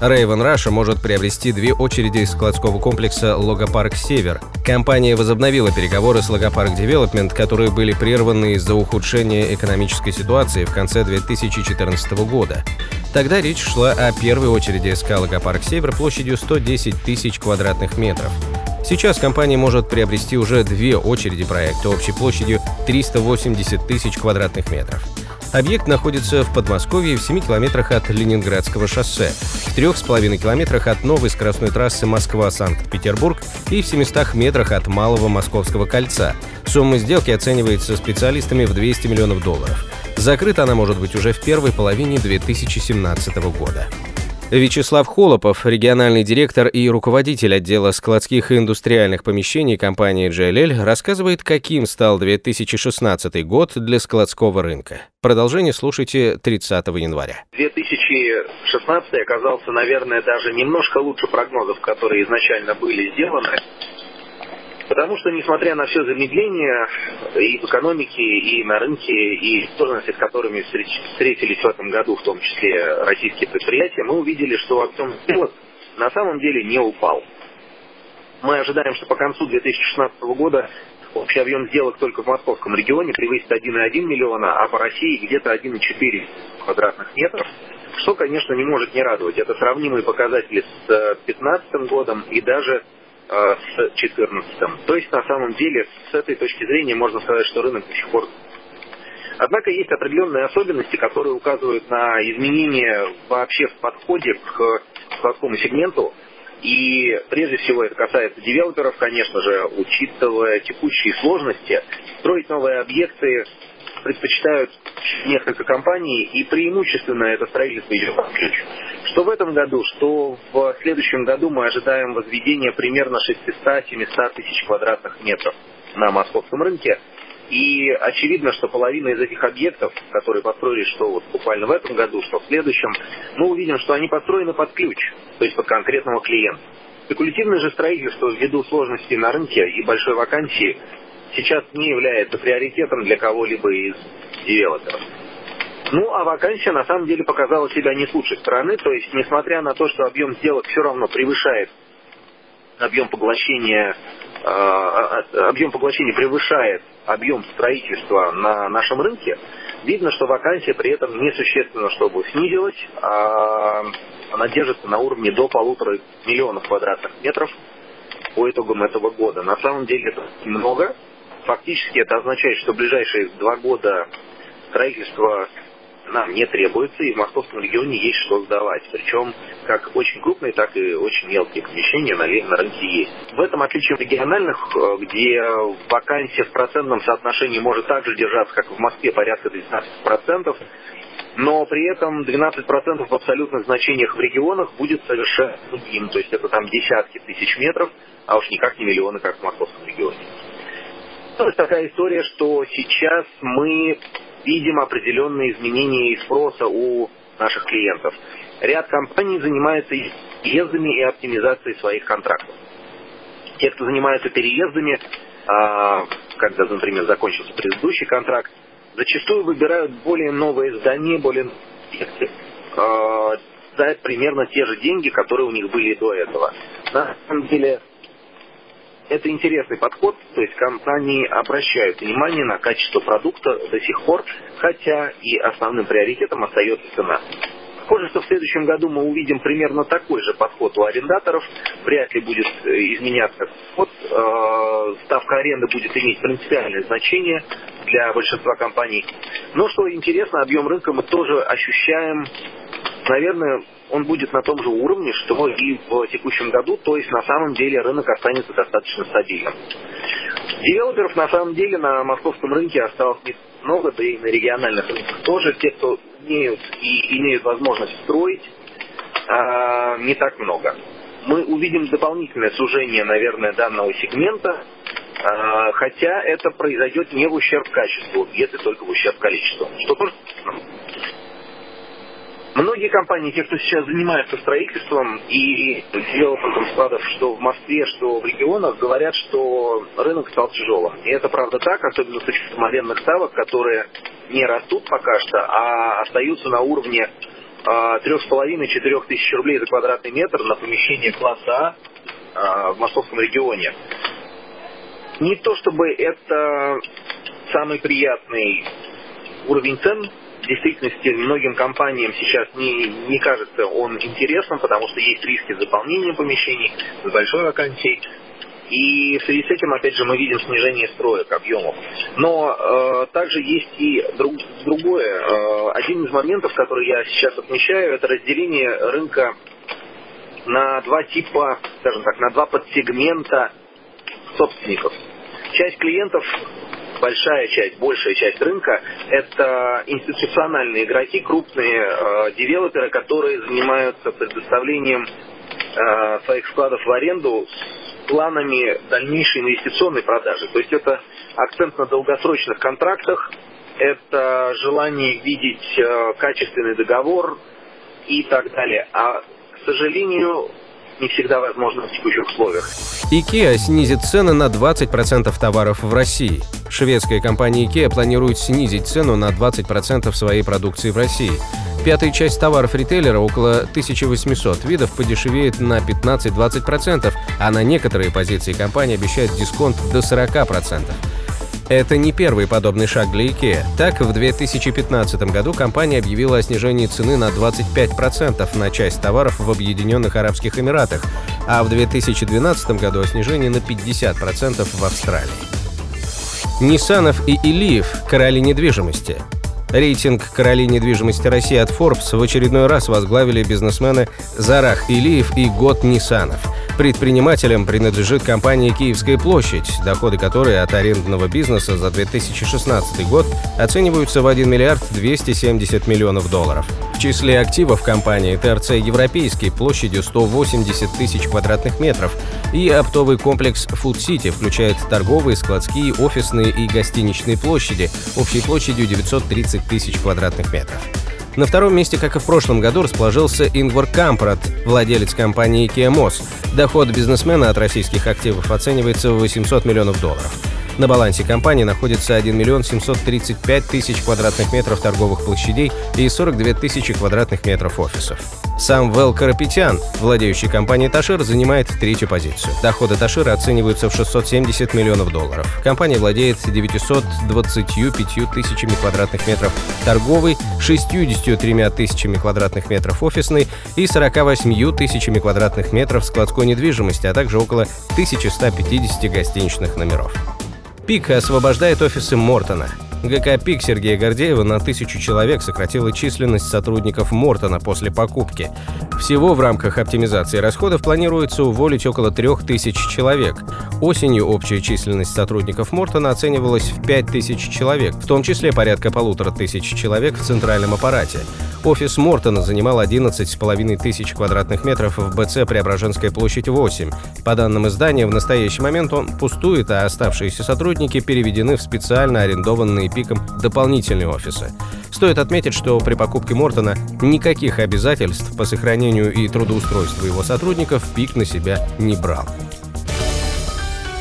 Raven Russia может приобрести две очереди складского комплекса «Логопарк Север». Компания возобновила переговоры с «Логопарк Девелопмент», которые были прерваны из-за ухудшения экономической ситуации в конце 2014 года. Тогда речь шла о первой очереди СК «Логопарк Север» площадью 110 тысяч квадратных метров. Сейчас компания может приобрести уже две очереди проекта общей площадью 380 тысяч квадратных метров. Объект находится в Подмосковье в 7 километрах от Ленинградского шоссе, в 3,5 километрах от новой скоростной трассы Москва-Санкт-Петербург и в 700 метрах от Малого Московского кольца. Сумма сделки оценивается специалистами в 200 миллионов долларов. Закрыта она может быть уже в первой половине 2017 года. Вячеслав Холопов, региональный директор и руководитель отдела складских и индустриальных помещений компании JLL, рассказывает, каким стал 2016 год для складского рынка. Продолжение слушайте 30 января. 2016 оказался, наверное, даже немножко лучше прогнозов, которые изначально были сделаны. Потому что, несмотря на все замедление и в экономике, и на рынке, и сложности, с которыми встретились в этом году, в том числе российские предприятия, мы увидели, что объем сделок на самом деле не упал. Мы ожидаем, что по концу 2016 года общий объем сделок только в московском регионе превысит 1,1 миллиона, а по России где-то 1,4 квадратных метров, что, конечно, не может не радовать. Это сравнимые показатели с 2015 годом и даже Э, с 2014. То есть, на самом деле, с этой точки зрения можно сказать, что рынок до сих пор Однако есть определенные особенности, которые указывают на изменения вообще в подходе к складскому сегменту. И прежде всего это касается девелоперов, конечно же, учитывая текущие сложности, строить новые объекты предпочитают несколько компаний, и преимущественно это строительство идет под ключ. Что в этом году, что в следующем году мы ожидаем возведения примерно 600-700 тысяч квадратных метров на московском рынке. И очевидно, что половина из этих объектов, которые построили что вот буквально в этом году, что в следующем, мы увидим, что они построены под ключ, то есть под конкретного клиента. Спекулятивное же строительство ввиду сложностей на рынке и большой вакансии сейчас не является приоритетом для кого-либо из девелоперов. Ну, а вакансия на самом деле показала себя не с лучшей стороны, то есть, несмотря на то, что объем сделок все равно превышает объем поглощения, э, объем поглощения превышает объем строительства на нашем рынке, видно, что вакансия при этом несущественно, чтобы снизилась, а она держится на уровне до полутора миллионов квадратных метров по итогам этого года. На самом деле это много, фактически это означает, что в ближайшие два года строительство нам не требуется, и в московском регионе есть что сдавать. Причем как очень крупные, так и очень мелкие помещения на, на рынке есть. В этом отличие от региональных, э, где вакансия в процентном соотношении может также держаться, как в Москве, порядка 12%, но при этом 12% в абсолютных значениях в регионах будет совершенно другим. То есть это там десятки тысяч метров, а уж никак не миллионы, как в московском регионе получилась такая история, что сейчас мы видим определенные изменения и спроса у наших клиентов. Ряд компаний занимается переездами и оптимизацией своих контрактов. Те, кто занимаются переездами, а, когда, например, закончился предыдущий контракт, зачастую выбирают более новые здания, более объекты, а, примерно те же деньги, которые у них были до этого. На самом деле, это интересный подход, то есть компании обращают внимание на качество продукта до сих пор, хотя и основным приоритетом остается цена. Похоже, что в следующем году мы увидим примерно такой же подход у арендаторов. Вряд ли будет э, изменяться подход. Э, ставка аренды будет иметь принципиальное значение для большинства компаний. Но что интересно, объем рынка мы тоже ощущаем наверное, он будет на том же уровне, что и в текущем году, то есть на самом деле рынок останется достаточно стабильным. Девелоперов на самом деле на московском рынке осталось не много, да и на региональных рынках тоже. Те, кто имеют и имеют возможность строить, а, не так много. Мы увидим дополнительное сужение, наверное, данного сегмента, а, хотя это произойдет не в ущерб качеству, если только в ущерб количеству. Что тоже Многие компании, те, кто сейчас занимается строительством и девелопментом складов, что в Москве, что в регионах, говорят, что рынок стал тяжелым. И это правда так, особенно с учетом арендных ставок, которые не растут пока что, а остаются на уровне а, трех с половиной четырех тысяч рублей за квадратный метр на помещение класса А, а в московском регионе. Не то чтобы это самый приятный уровень цен в действительности многим компаниям сейчас не, не кажется он интересным, потому что есть риски заполнения помещений с большой вакансией. И в связи с этим, опять же, мы видим снижение строек, объемов. Но э, также есть и друг, другое. Э, один из моментов, который я сейчас отмечаю, это разделение рынка на два типа, скажем так, на два подсегмента собственников. Часть клиентов большая часть, большая часть рынка – это институциональные игроки, крупные э, девелоперы, которые занимаются предоставлением э, своих складов в аренду с планами дальнейшей инвестиционной продажи. То есть это акцент на долгосрочных контрактах, это желание видеть э, качественный договор и так далее. А, к сожалению, не всегда возможно в текущих условиях. IKEA снизит цены на 20% товаров в России. Шведская компания IKEA планирует снизить цену на 20% своей продукции в России. Пятая часть товаров ритейлера, около 1800 видов, подешевеет на 15-20%, а на некоторые позиции компания обещает дисконт до 40%. Это не первый подобный шаг для IKEA. Так, в 2015 году компания объявила о снижении цены на 25% на часть товаров в Объединенных Арабских Эмиратах, а в 2012 году о снижении на 50% в Австралии. Ниссанов и Илиев – короли недвижимости. Рейтинг «Короли недвижимости России» от Forbes в очередной раз возглавили бизнесмены Зарах Илиев и Год Нисанов – Предпринимателям принадлежит компания «Киевская площадь», доходы которой от арендного бизнеса за 2016 год оцениваются в 1 миллиард 270 миллионов долларов. В числе активов компании ТРЦ «Европейский» площадью 180 тысяч квадратных метров и оптовый комплекс «Фуд Сити» включает торговые, складские, офисные и гостиничные площади общей площадью 930 тысяч квадратных метров. На втором месте, как и в прошлом году, расположился Ингвар Кампрат, владелец компании Kia Mos. Доход бизнесмена от российских активов оценивается в 800 миллионов долларов. На балансе компании находится 1 миллион 735 тысяч квадратных метров торговых площадей и 42 тысячи квадратных метров офисов. Сам Вэл Карапетян, владеющий компанией Ташир, занимает третью позицию. Доходы Ташира оцениваются в 670 миллионов долларов. Компания владеет 925 тысячами квадратных метров торговой, 63 тысячами квадратных метров офисной и 48 тысячами квадратных метров складской недвижимости, а также около 1150 гостиничных номеров. Пик освобождает офисы Мортона. ГК «Пик» Сергея Гордеева на тысячу человек сократила численность сотрудников Мортона после покупки. Всего в рамках оптимизации расходов планируется уволить около трех тысяч человек. Осенью общая численность сотрудников Мортона оценивалась в 5 тысяч человек, в том числе порядка полутора тысяч человек в центральном аппарате. Офис Мортона занимал 11,5 тысяч квадратных метров в БЦ Преображенская площадь 8. По данным издания, в настоящий момент он пустует, а оставшиеся сотрудники переведены в специально арендованные пиком дополнительные офисы. Стоит отметить, что при покупке Мортона никаких обязательств по сохранению и трудоустройству его сотрудников пик на себя не брал.